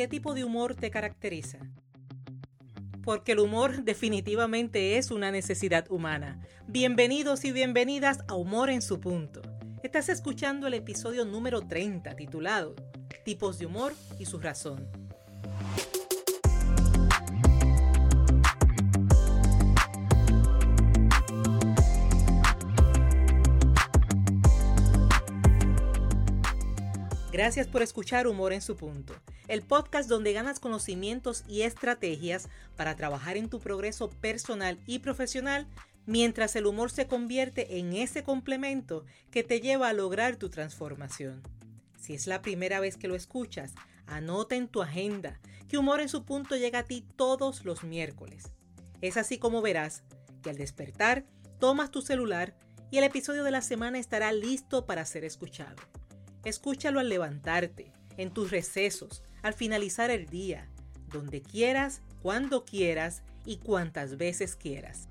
¿qué tipo de humor te caracteriza? Porque el humor definitivamente es una necesidad humana. Bienvenidos y bienvenidas a Humor en su punto. Estás escuchando el episodio número 30 titulado Tipos de humor y su razón. Gracias por escuchar Humor en su punto, el podcast donde ganas conocimientos y estrategias para trabajar en tu progreso personal y profesional mientras el humor se convierte en ese complemento que te lleva a lograr tu transformación. Si es la primera vez que lo escuchas, anota en tu agenda que Humor en su punto llega a ti todos los miércoles. Es así como verás que al despertar tomas tu celular y el episodio de la semana estará listo para ser escuchado. Escúchalo al levantarte, en tus recesos, al finalizar el día, donde quieras, cuando quieras y cuantas veces quieras.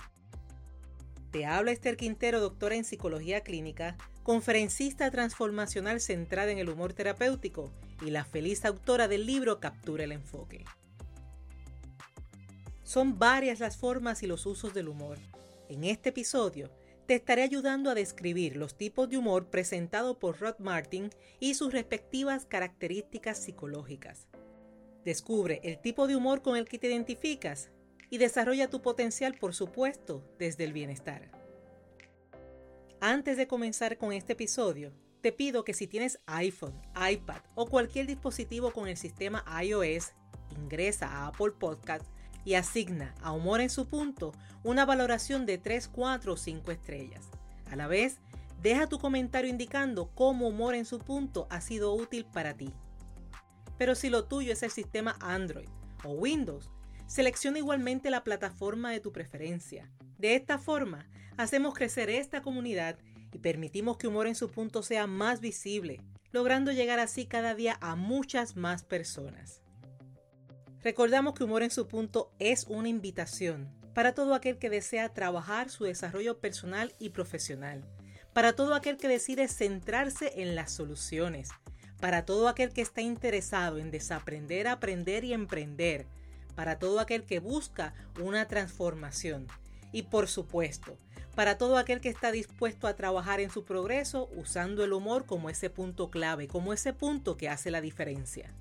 Te habla Esther Quintero, doctora en psicología clínica, conferencista transformacional centrada en el humor terapéutico y la feliz autora del libro Captura el enfoque. Son varias las formas y los usos del humor. En este episodio te estaré ayudando a describir los tipos de humor presentados por Rod Martin y sus respectivas características psicológicas. Descubre el tipo de humor con el que te identificas y desarrolla tu potencial, por supuesto, desde el bienestar. Antes de comenzar con este episodio, te pido que si tienes iPhone, iPad o cualquier dispositivo con el sistema iOS, ingresa a Apple Podcast y asigna a Humor en su punto una valoración de 3, 4 o 5 estrellas. A la vez, deja tu comentario indicando cómo Humor en su punto ha sido útil para ti. Pero si lo tuyo es el sistema Android o Windows, selecciona igualmente la plataforma de tu preferencia. De esta forma, hacemos crecer esta comunidad y permitimos que Humor en su punto sea más visible, logrando llegar así cada día a muchas más personas. Recordamos que Humor en su punto es una invitación para todo aquel que desea trabajar su desarrollo personal y profesional, para todo aquel que decide centrarse en las soluciones, para todo aquel que está interesado en desaprender, aprender y emprender, para todo aquel que busca una transformación y por supuesto, para todo aquel que está dispuesto a trabajar en su progreso usando el humor como ese punto clave, como ese punto que hace la diferencia.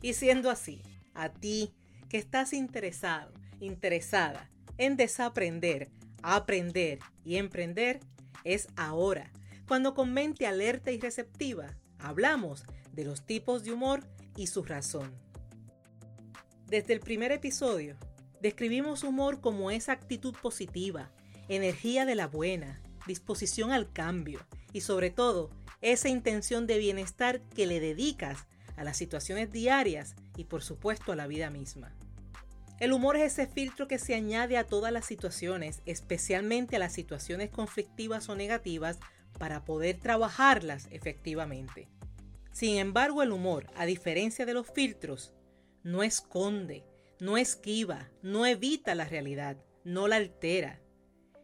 Y siendo así, a ti que estás interesado, interesada en desaprender, aprender y emprender, es ahora, cuando con mente alerta y receptiva hablamos de los tipos de humor y su razón. Desde el primer episodio, describimos humor como esa actitud positiva, energía de la buena, disposición al cambio y sobre todo esa intención de bienestar que le dedicas a las situaciones diarias y por supuesto a la vida misma. El humor es ese filtro que se añade a todas las situaciones, especialmente a las situaciones conflictivas o negativas, para poder trabajarlas efectivamente. Sin embargo, el humor, a diferencia de los filtros, no esconde, no esquiva, no evita la realidad, no la altera.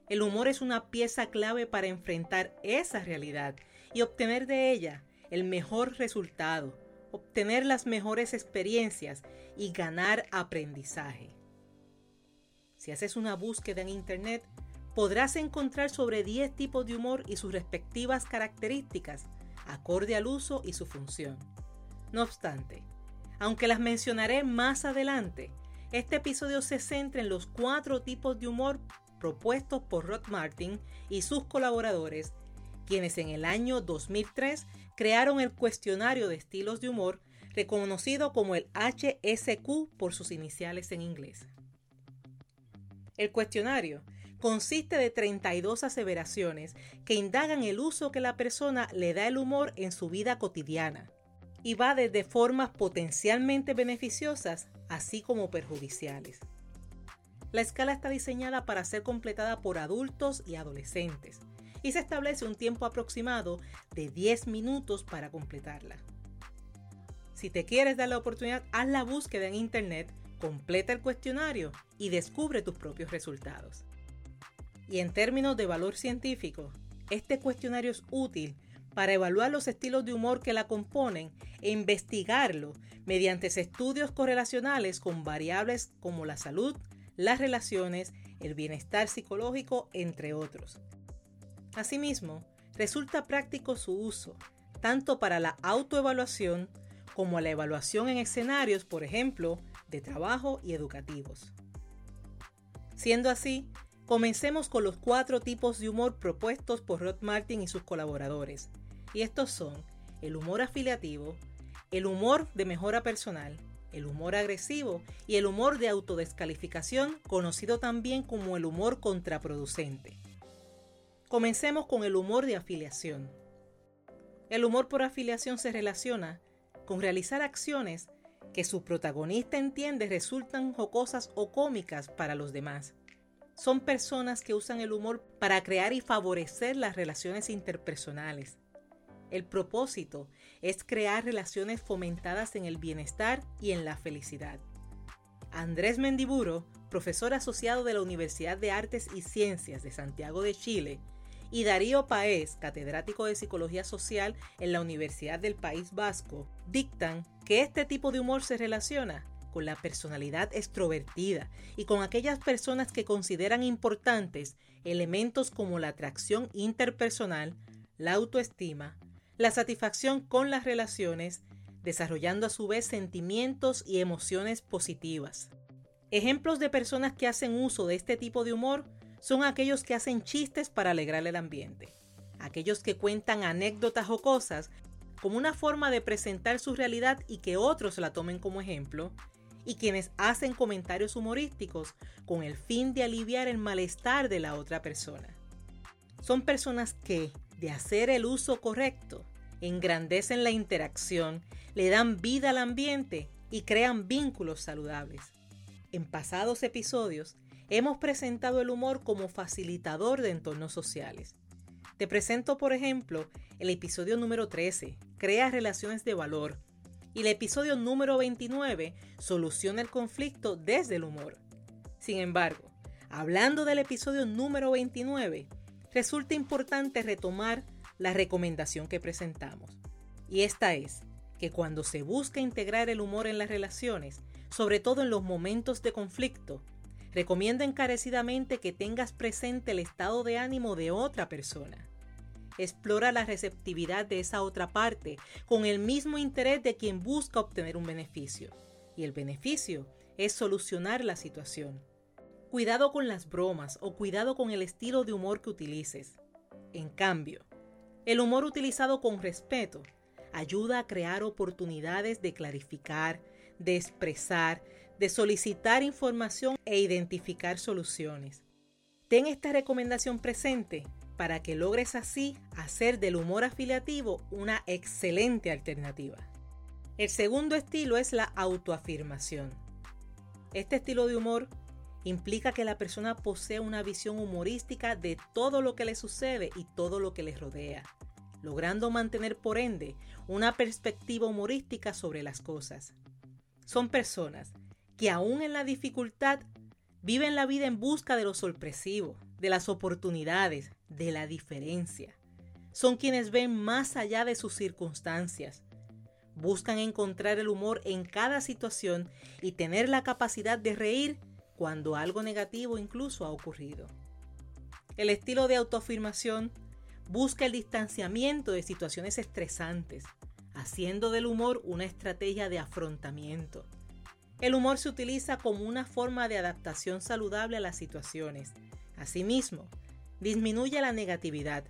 El humor es una pieza clave para enfrentar esa realidad y obtener de ella el mejor resultado, obtener las mejores experiencias y ganar aprendizaje. Si haces una búsqueda en Internet, podrás encontrar sobre 10 tipos de humor y sus respectivas características, acorde al uso y su función. No obstante, aunque las mencionaré más adelante, este episodio se centra en los cuatro tipos de humor propuestos por Rod Martin y sus colaboradores, quienes en el año 2003 crearon el cuestionario de estilos de humor reconocido como el HSQ por sus iniciales en inglés. El cuestionario consiste de 32 aseveraciones que indagan el uso que la persona le da el humor en su vida cotidiana y va desde formas potencialmente beneficiosas así como perjudiciales. La escala está diseñada para ser completada por adultos y adolescentes y se establece un tiempo aproximado de 10 minutos para completarla. Si te quieres dar la oportunidad, haz la búsqueda en Internet, completa el cuestionario y descubre tus propios resultados. Y en términos de valor científico, este cuestionario es útil para evaluar los estilos de humor que la componen e investigarlo mediante estudios correlacionales con variables como la salud, las relaciones, el bienestar psicológico, entre otros. Asimismo, resulta práctico su uso, tanto para la autoevaluación como la evaluación en escenarios, por ejemplo, de trabajo y educativos. Siendo así, comencemos con los cuatro tipos de humor propuestos por Rod Martin y sus colaboradores. Y estos son el humor afiliativo, el humor de mejora personal, el humor agresivo y el humor de autodescalificación, conocido también como el humor contraproducente. Comencemos con el humor de afiliación. El humor por afiliación se relaciona con realizar acciones que su protagonista entiende resultan jocosas o cómicas para los demás. Son personas que usan el humor para crear y favorecer las relaciones interpersonales. El propósito es crear relaciones fomentadas en el bienestar y en la felicidad. Andrés Mendiburo, profesor asociado de la Universidad de Artes y Ciencias de Santiago de Chile, y Darío Paez, catedrático de Psicología Social en la Universidad del País Vasco, dictan que este tipo de humor se relaciona con la personalidad extrovertida y con aquellas personas que consideran importantes elementos como la atracción interpersonal, la autoestima, la satisfacción con las relaciones, desarrollando a su vez sentimientos y emociones positivas. Ejemplos de personas que hacen uso de este tipo de humor son aquellos que hacen chistes para alegrar el ambiente, aquellos que cuentan anécdotas o cosas como una forma de presentar su realidad y que otros la tomen como ejemplo, y quienes hacen comentarios humorísticos con el fin de aliviar el malestar de la otra persona. Son personas que, de hacer el uso correcto, engrandecen la interacción, le dan vida al ambiente y crean vínculos saludables. En pasados episodios hemos presentado el humor como facilitador de entornos sociales. Te presento, por ejemplo, el episodio número 13, Crea relaciones de valor, y el episodio número 29, Soluciona el conflicto desde el humor. Sin embargo, hablando del episodio número 29, resulta importante retomar la recomendación que presentamos. Y esta es que cuando se busca integrar el humor en las relaciones, sobre todo en los momentos de conflicto, Recomiendo encarecidamente que tengas presente el estado de ánimo de otra persona. Explora la receptividad de esa otra parte con el mismo interés de quien busca obtener un beneficio. Y el beneficio es solucionar la situación. Cuidado con las bromas o cuidado con el estilo de humor que utilices. En cambio, el humor utilizado con respeto ayuda a crear oportunidades de clarificar, de expresar, de solicitar información e identificar soluciones. Ten esta recomendación presente para que logres así hacer del humor afiliativo una excelente alternativa. El segundo estilo es la autoafirmación. Este estilo de humor implica que la persona posee una visión humorística de todo lo que le sucede y todo lo que le rodea, logrando mantener por ende una perspectiva humorística sobre las cosas. Son personas que aún en la dificultad viven la vida en busca de lo sorpresivo, de las oportunidades, de la diferencia. Son quienes ven más allá de sus circunstancias. Buscan encontrar el humor en cada situación y tener la capacidad de reír cuando algo negativo incluso ha ocurrido. El estilo de autoafirmación busca el distanciamiento de situaciones estresantes, haciendo del humor una estrategia de afrontamiento. El humor se utiliza como una forma de adaptación saludable a las situaciones. Asimismo, disminuye la negatividad,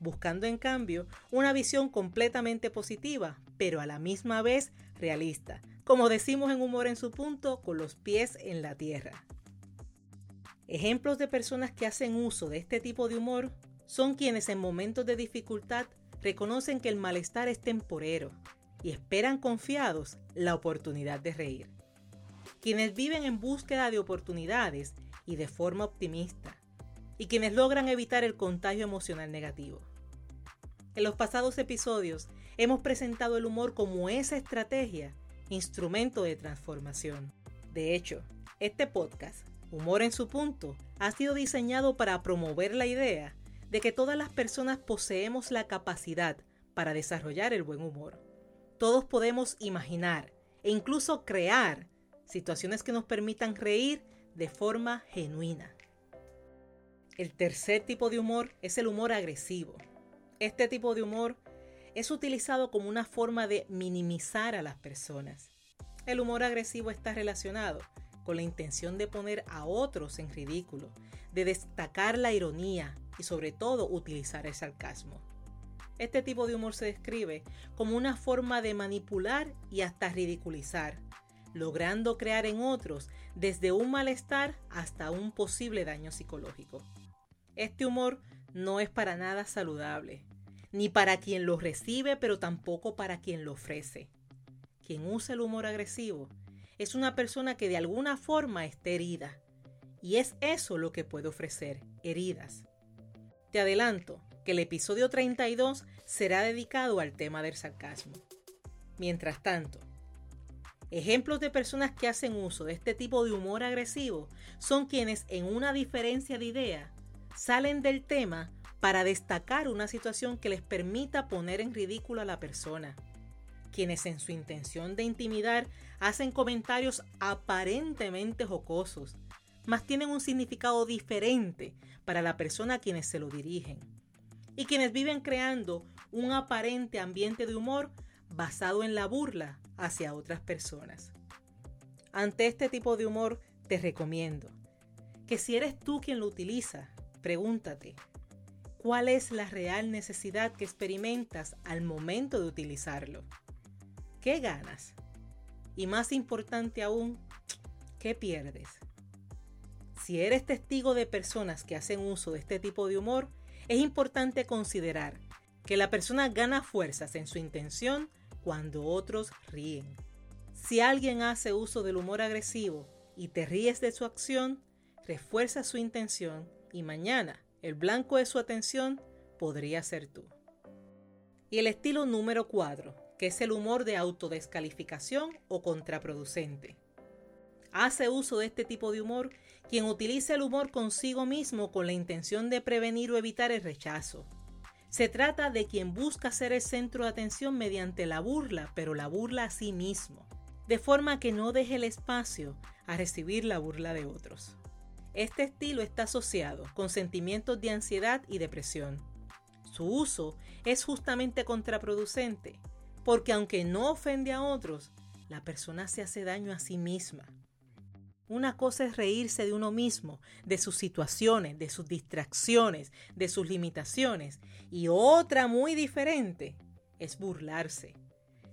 buscando en cambio una visión completamente positiva, pero a la misma vez realista, como decimos en Humor en su punto, con los pies en la tierra. Ejemplos de personas que hacen uso de este tipo de humor son quienes en momentos de dificultad reconocen que el malestar es temporero y esperan confiados la oportunidad de reír. Quienes viven en búsqueda de oportunidades y de forma optimista, y quienes logran evitar el contagio emocional negativo. En los pasados episodios hemos presentado el humor como esa estrategia, instrumento de transformación. De hecho, este podcast, Humor en su punto, ha sido diseñado para promover la idea de que todas las personas poseemos la capacidad para desarrollar el buen humor. Todos podemos imaginar, e incluso crear situaciones que nos permitan reír de forma genuina. El tercer tipo de humor es el humor agresivo. Este tipo de humor es utilizado como una forma de minimizar a las personas. El humor agresivo está relacionado con la intención de poner a otros en ridículo, de destacar la ironía y sobre todo utilizar el sarcasmo. Este tipo de humor se describe como una forma de manipular y hasta ridiculizar, logrando crear en otros desde un malestar hasta un posible daño psicológico. Este humor no es para nada saludable, ni para quien lo recibe, pero tampoco para quien lo ofrece. Quien usa el humor agresivo es una persona que de alguna forma está herida, y es eso lo que puede ofrecer, heridas. Te adelanto que el episodio 32 será dedicado al tema del sarcasmo. Mientras tanto, ejemplos de personas que hacen uso de este tipo de humor agresivo son quienes en una diferencia de idea salen del tema para destacar una situación que les permita poner en ridículo a la persona. Quienes en su intención de intimidar hacen comentarios aparentemente jocosos, mas tienen un significado diferente para la persona a quienes se lo dirigen. Y quienes viven creando un aparente ambiente de humor basado en la burla hacia otras personas. Ante este tipo de humor te recomiendo que si eres tú quien lo utiliza, Pregúntate, ¿cuál es la real necesidad que experimentas al momento de utilizarlo? ¿Qué ganas? Y más importante aún, ¿qué pierdes? Si eres testigo de personas que hacen uso de este tipo de humor, es importante considerar que la persona gana fuerzas en su intención cuando otros ríen. Si alguien hace uso del humor agresivo y te ríes de su acción, refuerza su intención y mañana el blanco de su atención podría ser tú. Y el estilo número 4, que es el humor de autodescalificación o contraproducente. Hace uso de este tipo de humor quien utiliza el humor consigo mismo con la intención de prevenir o evitar el rechazo. Se trata de quien busca ser el centro de atención mediante la burla, pero la burla a sí mismo, de forma que no deje el espacio a recibir la burla de otros. Este estilo está asociado con sentimientos de ansiedad y depresión. Su uso es justamente contraproducente, porque aunque no ofende a otros, la persona se hace daño a sí misma. Una cosa es reírse de uno mismo, de sus situaciones, de sus distracciones, de sus limitaciones, y otra muy diferente es burlarse.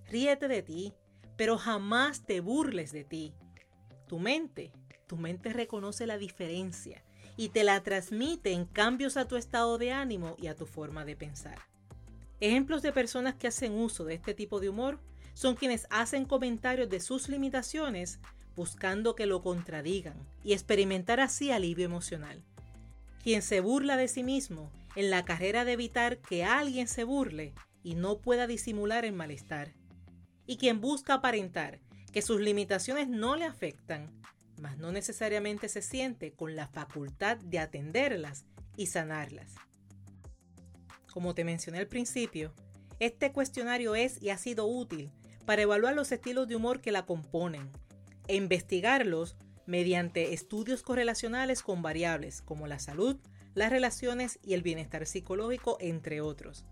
Ríete de ti, pero jamás te burles de ti. Tu mente tu mente reconoce la diferencia y te la transmite en cambios a tu estado de ánimo y a tu forma de pensar. Ejemplos de personas que hacen uso de este tipo de humor son quienes hacen comentarios de sus limitaciones buscando que lo contradigan y experimentar así alivio emocional. Quien se burla de sí mismo en la carrera de evitar que alguien se burle y no pueda disimular el malestar. Y quien busca aparentar que sus limitaciones no le afectan mas no necesariamente se siente con la facultad de atenderlas y sanarlas. Como te mencioné al principio, este cuestionario es y ha sido útil para evaluar los estilos de humor que la componen e investigarlos mediante estudios correlacionales con variables como la salud, las relaciones y el bienestar psicológico, entre otros.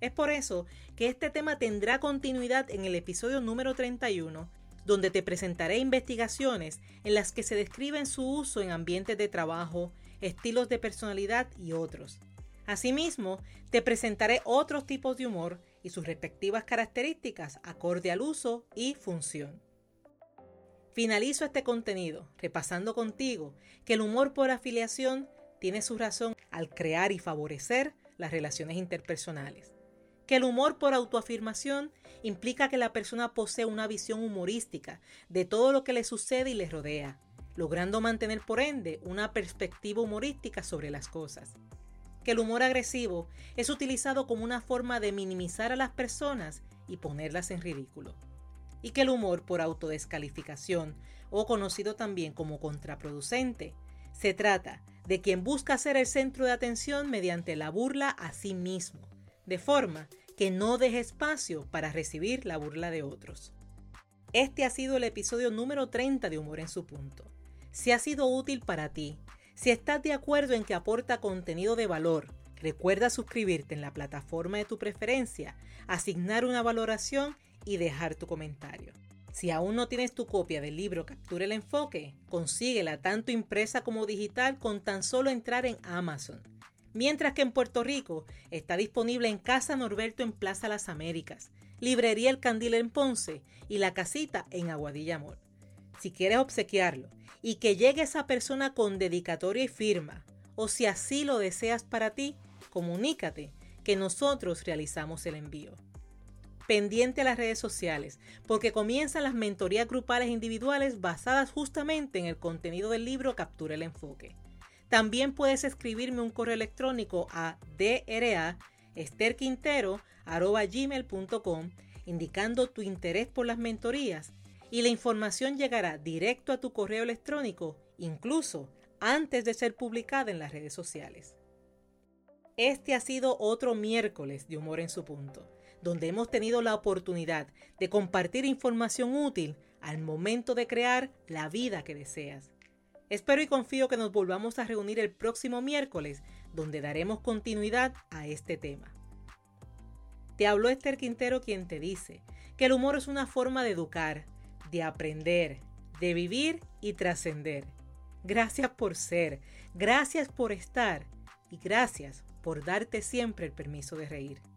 Es por eso que este tema tendrá continuidad en el episodio número 31 donde te presentaré investigaciones en las que se describen su uso en ambientes de trabajo, estilos de personalidad y otros. Asimismo, te presentaré otros tipos de humor y sus respectivas características acorde al uso y función. Finalizo este contenido repasando contigo que el humor por afiliación tiene su razón al crear y favorecer las relaciones interpersonales que el humor por autoafirmación implica que la persona posee una visión humorística de todo lo que le sucede y le rodea, logrando mantener por ende una perspectiva humorística sobre las cosas. Que el humor agresivo es utilizado como una forma de minimizar a las personas y ponerlas en ridículo. Y que el humor por autodescalificación, o conocido también como contraproducente, se trata de quien busca ser el centro de atención mediante la burla a sí mismo de forma que no deje espacio para recibir la burla de otros. Este ha sido el episodio número 30 de Humor en su punto. Si ha sido útil para ti, si estás de acuerdo en que aporta contenido de valor, recuerda suscribirte en la plataforma de tu preferencia, asignar una valoración y dejar tu comentario. Si aún no tienes tu copia del libro Captura el Enfoque, consíguela tanto impresa como digital con tan solo entrar en Amazon. Mientras que en Puerto Rico está disponible en Casa Norberto en Plaza Las Américas, Librería El Candil en Ponce y La Casita en Aguadilla Amor. Si quieres obsequiarlo y que llegue esa persona con dedicatoria y firma, o si así lo deseas para ti, comunícate que nosotros realizamos el envío pendiente a las redes sociales, porque comienzan las mentorías grupales individuales basadas justamente en el contenido del libro Captura el Enfoque. También puedes escribirme un correo electrónico a draesterquintero.com indicando tu interés por las mentorías y la información llegará directo a tu correo electrónico, incluso antes de ser publicada en las redes sociales. Este ha sido otro miércoles de Humor en su punto donde hemos tenido la oportunidad de compartir información útil al momento de crear la vida que deseas. Espero y confío que nos volvamos a reunir el próximo miércoles, donde daremos continuidad a este tema. Te habló Esther Quintero quien te dice que el humor es una forma de educar, de aprender, de vivir y trascender. Gracias por ser, gracias por estar y gracias por darte siempre el permiso de reír.